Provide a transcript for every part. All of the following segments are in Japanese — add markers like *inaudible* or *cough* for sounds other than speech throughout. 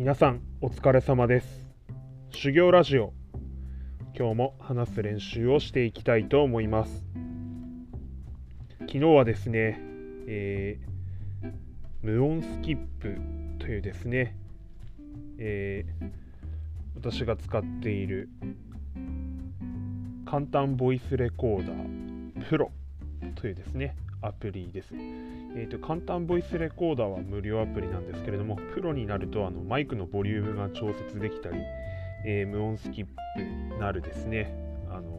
皆さんお疲れ様です。修行ラジオ。今日も話す練習をしていきたいと思います。昨日はですね、えー、無音スキップというですね、えー、私が使っている簡単ボイスレコーダープロというですねアプリです。えーと、簡単ボイスレコーダーは無料アプリなんですけれども、プロになるとあのマイクのボリュームが調節できたり、えー、無音スキップなるですね、あの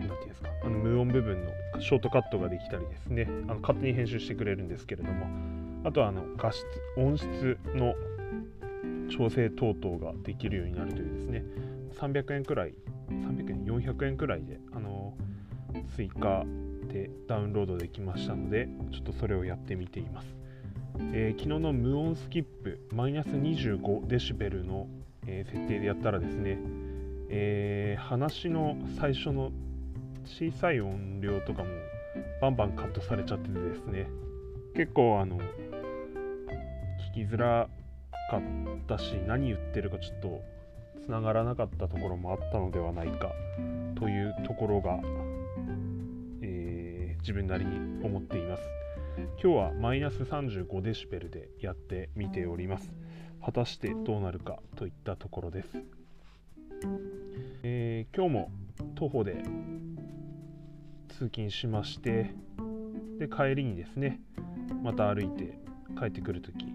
なていうんですか、あの無音部分のショートカットができたりですね、あの勝手に編集してくれるんですけれども、あとはあの画質、音質の調整等々ができるようになるというですね、300円くらい、300円、400円くらいで、あの追加でダウンロードできましたのでちょっとそれをやってみています、えー、昨日の無音スキップマイナス25デシベルの、えー、設定でやったらですね、えー、話の最初の小さい音量とかもバンバンカットされちゃっててですね結構あの聞きづらかったし何言ってるかちょっとつながらなかったところもあったのではないかというところが自分なりに思っています。今日はマイナス35デシベルでやってみております。果たしてどうなるかといったところです、えー、今日も徒歩で通勤しましてで帰りにですねまた歩いて帰ってくるとき、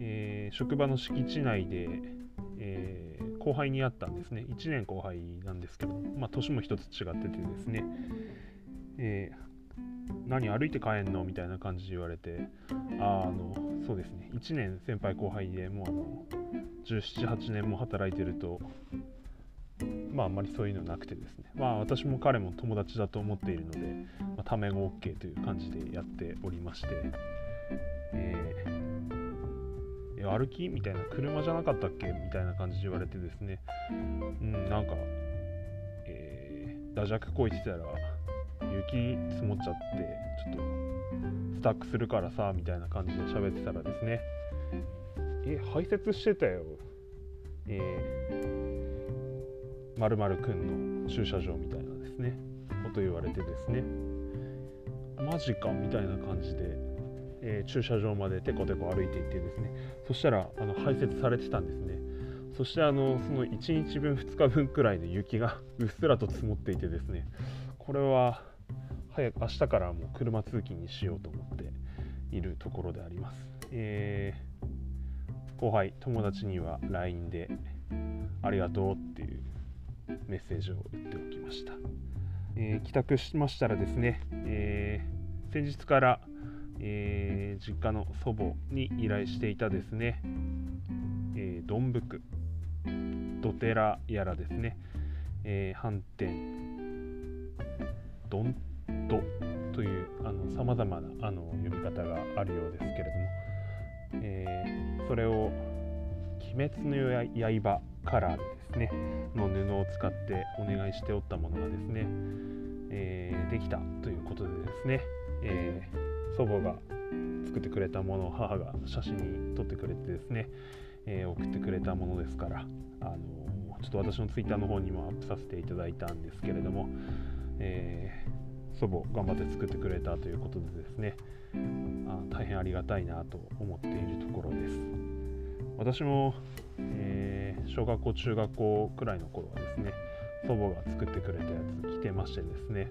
えー、職場の敷地内で、えー、後輩に会ったんですね。1年後輩なんですけど、まあ、年も一つ違っててですね、えー、何歩いて帰んの？みたいな感じで言われてああのそうですね。1年先輩後輩でもうあの1718年も働いてるとまああんまりそういうのなくてですね。まあ私も彼も友達だと思っているので、まあ、ため語 OK という感じでやっておりまして、えー、歩き？みたいな。車じゃなかったっけ？みたいな感じで言われてですね。うんなんか、えー、ダジャクこいてたら雪積もっちゃってちょっとスタックするからさみたいな感じで喋ってたらですね。え排泄してたよ。えー、〇〇くんの駐車場みたいなですね。こと言われてですね。マジかみたいな感じで、えー、駐車場までテコテコ歩いていってですね。そしたらあの排泄されてたんですね。そしてあのその1日分2日分くらいで雪がうっすらと積もっていてですね。これは早く明日からもう車通勤にしようと思っているところであります。えー、後輩、友達には LINE でありがとうっていうメッセージを打っておきました。えー、帰宅しましたらですね、えー、先日から、え、実家の祖母に依頼していたですね、えー、どんぶく、どてらやらですね、えー、反転、どんトというさまざまなあの呼び方があるようですけれども、えー、それを「鬼滅の刃」カラーですねの布を使ってお願いしておったものがですね、えー、できたということでですね、えー、祖母が作ってくれたものを母が写真に撮ってくれてですね、え送ってくれたものですからあのちょっと私の twitter の方にもアップさせていただいたんですけれども、えー祖母頑張って作ってくれたということでですねあ大変ありがたいなと思っているところです。私も、えー、小学校中学校くらいの頃はですね祖母が作ってくれたやつ着てましてですね、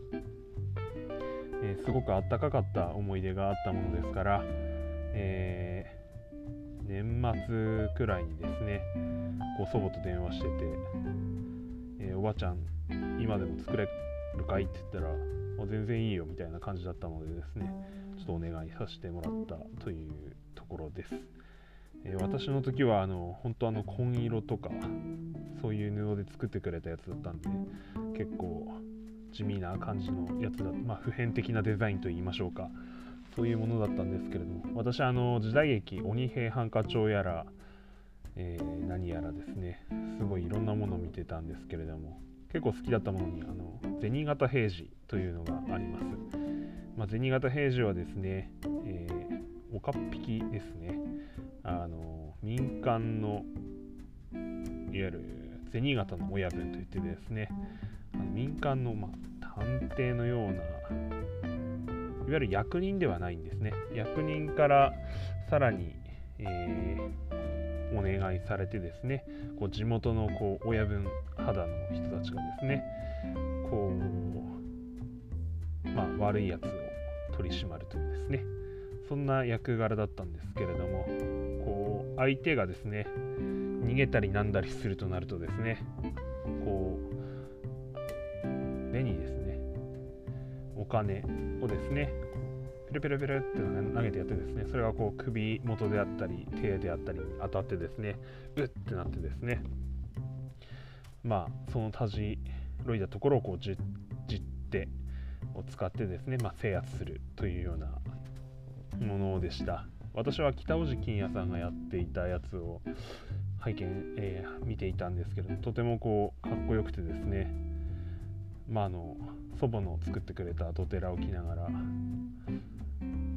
えー、すごくあったかかった思い出があったものですから、えー、年末くらいにですねこう祖母と電話してて、えおばちゃん今でも作れるかいって言ったら全然いいよみたいな感じだったのでですねちょっとお願いさせてもらったというところです、えー、私の時はあの本当あの紺色とかそういう布で作ってくれたやつだったんで結構地味な感じのやつだまあ普遍的なデザインといいましょうかそういうものだったんですけれども私あの時代劇鬼平犯科帳やら、えー、何やらですねすごいいろんなものを見てたんですけれども結構好きだったものにあの銭形平次というのがあります。まあ、銭形平次はですね、えー、おかっぴきですね。あの民間のいわゆる銭形の親分といってですねあの民間の、まあ、探偵のようないわゆる役人ではないんですね役人からさらに、えー、お願いされてですねこう地元のこう親分肌の人たちがですねこう、まあ、悪いやつを取り締まるというですねそんな役柄だったんですけれどもこう相手がですね逃げたりなんだりするとなるとですねこう目にですねお金をですねペルペルペルって投げてやってですねそれがこう首元であったり手であったりに当たってですねうってなってですね。まあそのたじろいだところをこうじじってを使ってですね、まあ、制圧するというようなものでした。私は北尾路金也さんがやっていたやつを拝見、えー、見ていたんですけどとてもこうかっこよくてですね。まああの祖母の作ってくれた土寺を着ながら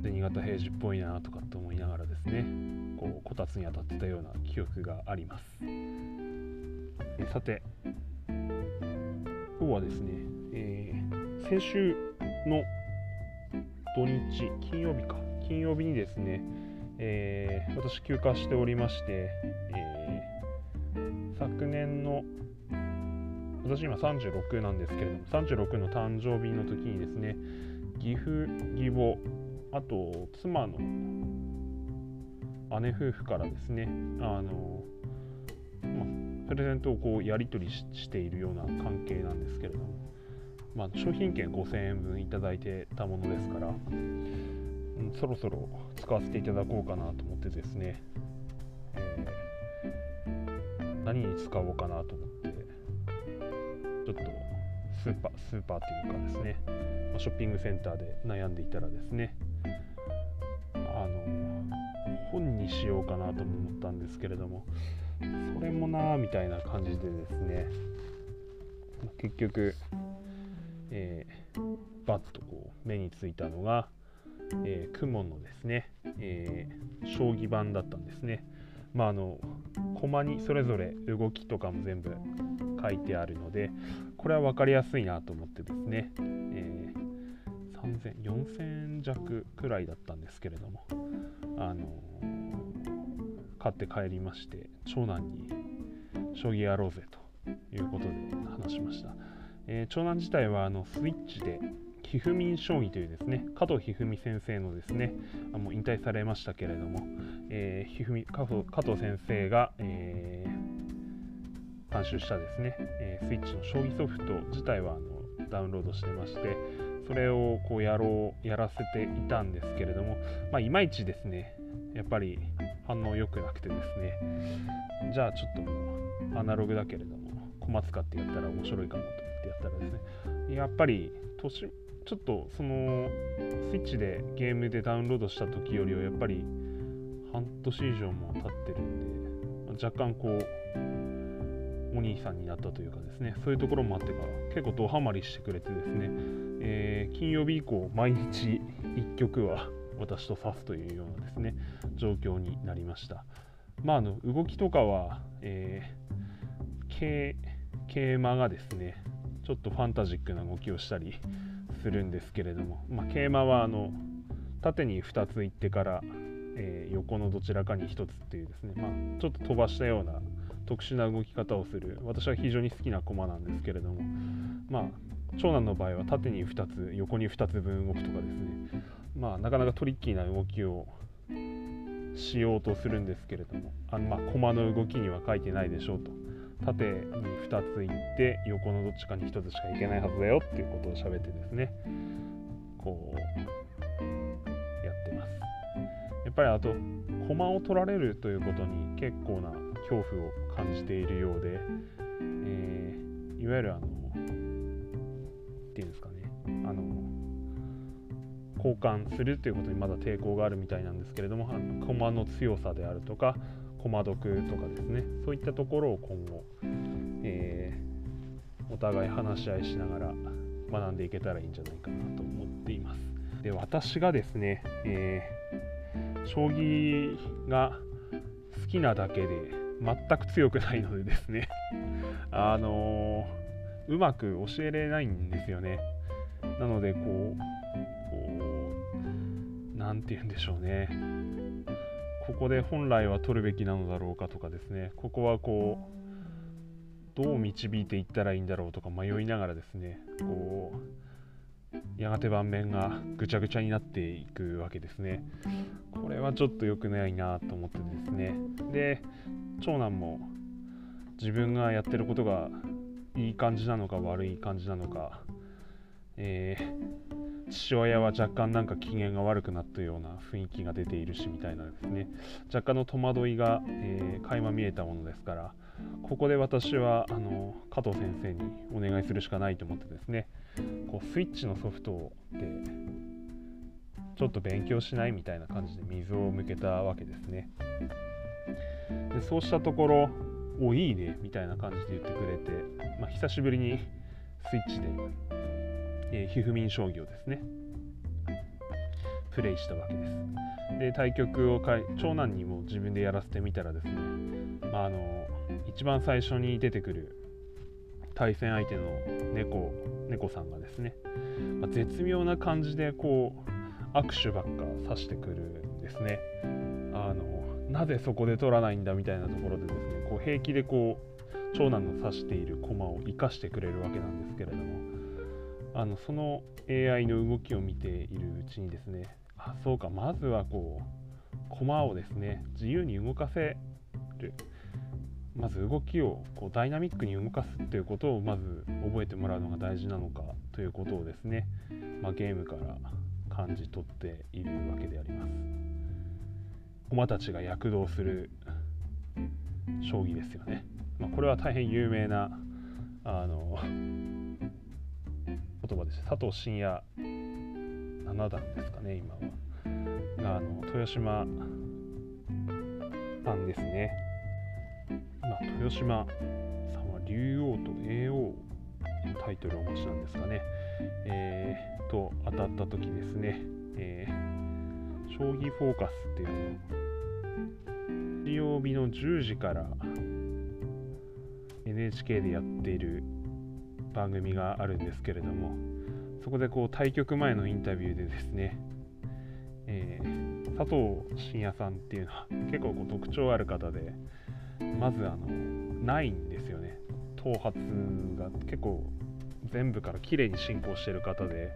で新潟平時っぽいなとかって思いながらですねこうこたつに当たってたような記憶があります。えさて今日はですね、えー、先週の土日金曜日か。金曜日にですね、えー、私休暇しておりまして、えー、昨年の私今36なんですけれども36の誕生日の時にですね岐阜義母あと妻の姉夫婦からですねあの、ま、プレゼントをこうやり取りしているような関係なんですけれども、ま、商品券5000円分いただいてたものですから、うん、そろそろ使わせていただこうかなと思ってですね、えー、何に使おうかなと思ってちょっとスーパースーパーっていうかですね。ショッピングセンターで悩んでいたらですね。あの本にしようかなと思ったんですけれどもそれもなーみたいな感じでですね。結局、えー、バッとこう目についたのが、えー、クモンのですね、えー、将棋盤だったんですね。まああの駒にそれぞれ動きとかも全部書いてあるのでこれは分かりやすいなと思ってですね、えー、3000 4000弱くらいだったんですけれどもあの買って帰りまして長男に将棋やろうぜということで話しました、えー、長男自体はあのスイッチでひふみん将棋というですね加藤一二三先生のですねあの引退されましたけれども、えー、ひふみ加藤加藤先生が、えー、監修したですね、えー、スイッチの将棋ソフト自体はあのダウンロードしてましてそれをこうやろうやらせていたんですけれども、まあ、いまいちですねやっぱり反応良くなくてですねじゃあちょっともうアナログだけれども小松使ってやったら面白いかもと思ってやったらですねやっぱり年ちょっとそのスイッチでゲームでダウンロードした時よりはやっぱり半年以上も経ってるんで、若干こうお兄さんになったというかですねそういうところもあってから結構ドハマりしてくれてですね、えー、金曜日以降毎日1曲は私と指すというようなですね状況になりました。まああの動きとかは、えー、桂馬がですねちょっとファンタジックな動きをしたりするんですけれども、まあ、桂馬はあの縦に2つ行ってから、えー、横のどちらかに1つっていうですね、まあ、ちょっと飛ばしたような特殊な動き方をする。私は非常に好きな駒なんですけれども。まあ長男の場合は縦に2つ横に2つ分動くとかですね。まあなかなかトリッキーな動きをしようとするんですけれども。あのまあ駒の動きには書いてないでしょうと。縦に2つ行って横のどっちかに1つしか行けないはずだよっていうことを喋ってですね。こうやってます。やっぱりあと駒を取られるということに結構な恐怖を感じているようで、えー、いわゆるあのっていうんですかね。あの交換するということにまだ抵抗があるみたいなんですけれども駒の強さであるとか駒読とかですね。そういったところを今後、えー、お互い話し合いしながら学んでいけたらいいんじゃないかなと思っています。で私がですね、えー、将棋が好きなだけで全く強くないのでですね。あのー、うまく教えれないんですよね。なのでこうこう何て言うんでしょうね。ここで本来は取るべきなのだろうかとかですね。ここはこうどう導いていったらいいんだろうとか迷いながらですね。こうやがて盤面がぐちゃぐちゃになっていくわけですね。これはちょっと良くないなと思ってですね。で長男も自分がやってることがいい感じなのか悪い感じなのか、えー父親は若干なんか機嫌が悪くなったような雰囲気が出ているしみたいなですね。若干の戸惑いが、えー、垣間見えたものですからここで私はあの加藤先生にお願いするしかないと思ってですねこうスイッチのソフトでちょっと勉強しないみたいな感じで水を向けたわけですね。でそうしたところおいいねみたいな感じで言ってくれて、まあ、久しぶりにスイッチでえー、ひふみん将棋をですね。プレイしたわけです。で対局を長男にも自分でやらせてみたらですね、まあ、あの一番最初に出てくる対戦相手の猫猫さんがですね、まあ、絶妙な感じでこう握手ばっか指してくるんですね。あのなぜそこで取らないんだみたいなところでですねこう平気でこう長男の指している駒を生かしてくれるわけなんですけれどもあのその AI の動きを見ているうちにですねあそうかまずはこう駒をですね自由に動かせる。まず動きをこうダイナミックに動かすっていうことをまず覚えてもらうのが大事なのかということをですね、まあ、ゲームから感じ取っているわけであります。駒たちが躍動する将棋ですよね、まあ、これは大変有名なあの言葉です佐藤真也七段ですかね今は。があの豊島さんですね。今豊島さんは竜王と叡王のタイトルをお持ちなんですかね。えー、と当たった時ですね、えー、将棋フォーカスっていうのを曜日の10時から NHK でやっている番組があるんですけれどもそこでこう対局前のインタビューでですね、えー、佐藤真也さんっていうのは結構こう特徴ある方でまずあのないんですよね。頭髪が結構全部から綺麗に進行してる方で、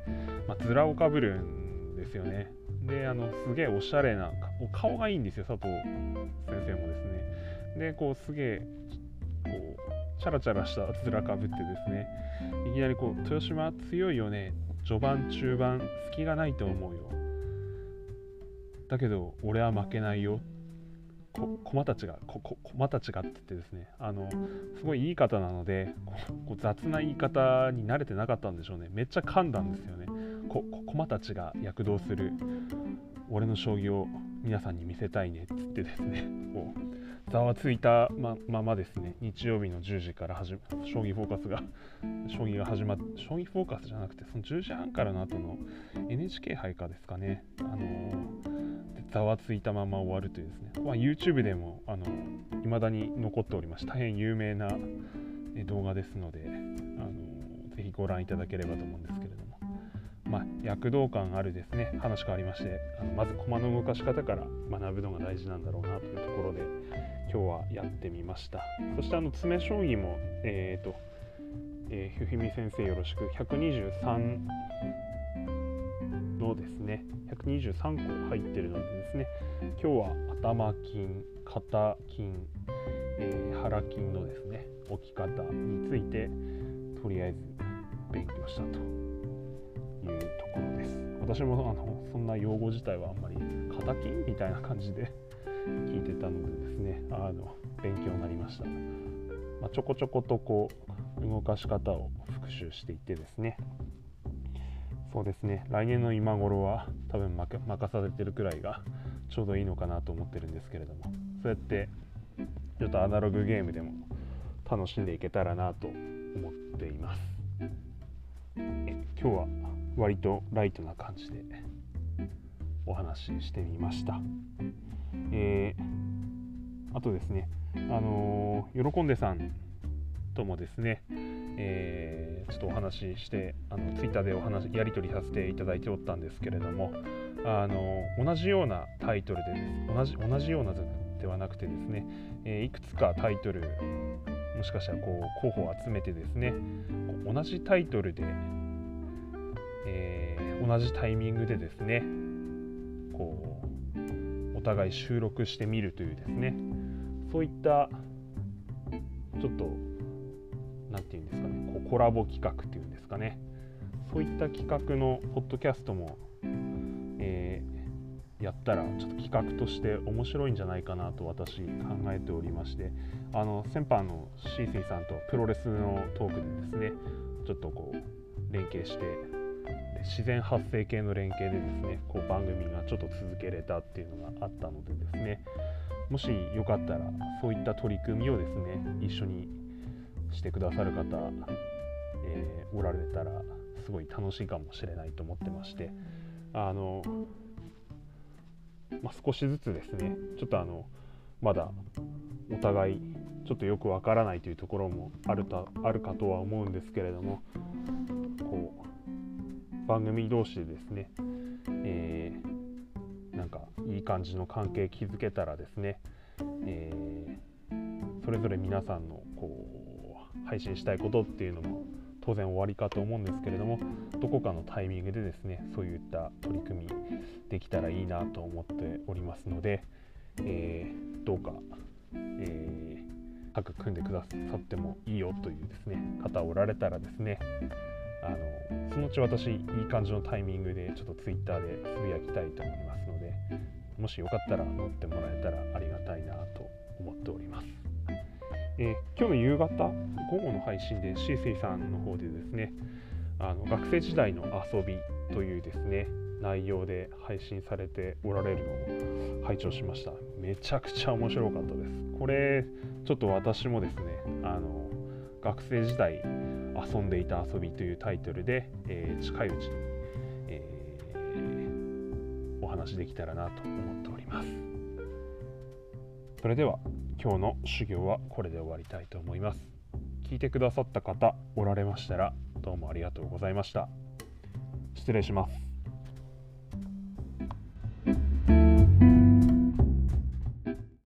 まあ、ズラをかぶるんですよね。であのすげえおしゃれな顔がいいんですよ佐藤先生もですね。でこうすげえこうチャラチャラしたズラかぶってですね。いきなりこう豊島強いよね。序盤中盤隙がないと思うよ。だけど俺は負けないよ。駒たちが駒たちがって言ってですね。あのすごいいい方なのでこう雑な言い方に慣れてなかったんでしょうね。めっちゃ噛んだんですよね。駒たちが躍動する。俺の将棋を皆さんに見せたいね。っつってですね。こうざわついたまままですね。日曜日の10時から始将棋フォーカスが将棋が始まって将棋フォーカスじゃなくてその10時半からの後の NHK 杯かですかね。あのざわついたまま終わるというですね、まあ、YouTube でもあの未だに残っておりまして大変有名な動画ですのであのぜひご覧いただければと思うんですけれども。まあ、躍動感あるですね。話変わりましてあのまず駒の動かし方から学ぶのが大事なんだろうなというところで今日はやってみました。そしてあの詰将棋もえっ、ー、と、えー、ひふみ先生よろしく123のですね123個入ってるのでですね今日は頭筋肩筋、えー、腹筋のですね置き方についてとりあえず勉強したと。私もあのそんな用語自体はあんまり肩筋みたいな感じで *laughs* 聞いてたのでですねあの勉強になりました、まあ、ちょこちょことこう動かし方を復習していってですね。そうですね来年の今頃は多分任されてるくらいがちょうどいいのかなと思ってるんですけれども。そうやってちょっとアナログゲームでも楽しんでいけたらなと思っています。今日は割とライトな感じでお話ししてみました。えー、あとですね、あのー、喜んでさんともですね、えー、ちょっとお話ししてあのツイッターでお話やり取りさせていただいておったんですけれどもあの同じようなタイトルでです同じ同じようなではなくてですね、え、いくつかタイトルもしかしたらこう候補を集めてですね同じタイトルで、えー、同じタイミングでですねこうお互い収録してみるというですねそういったちょっと何て言うんですかねこうコラボ企画っていうんですかねそういった企画のポッドキャストも、えー、やったらちょっと企画として面白いんじゃないかなと私考えておりましてあの先般のシーシーさんとプロレスのトークでですねちょっとこう連携して自然発生系の連携でですねこう番組がちょっと続けれたっていうのがあったのでですねもしよかったらそういった取り組みをですね一緒にしてくださる方、えー、おられたらすごい楽しいかもしれないと思ってましてあの、まあ、少しずつですねちょっとあのまだお互いちょっとよくわからないというところもあるたあるかとは思うんですけれども番組同士でですね、えー、なんかいい感じの関係築けたらですね、えー、それぞれ皆さんのこう配信したいことっていうのも当然終わりかと思うんですけれどもどこかのタイミングでですねそういった取り組みできたらいいなと思っておりますので、えー、どうか、えー、タッグ組んでくださってもいいよというですね方おられたらですねあのそのうち私いい感じのタイミングでちょっと Twitter でつぶやきたいと思いますのでもしよかったら乗ってもらえたらありがたいなと思っております。えー、今日の夕方午後の配信でシーセイさんの方でですねあの学生時代の遊びというですね内容で配信されておられるのを拝聴しましためちゃくちゃ面白かったですこれちょっと私もですねあの学生時代遊んでいた遊びというタイトルで、えー、近いうちに、えー、お話できたらなと思っております。それでは今日の修行はこれで終わりたいと思います。聞いてくださった方おられましたらどうもありがとうございました。失礼します。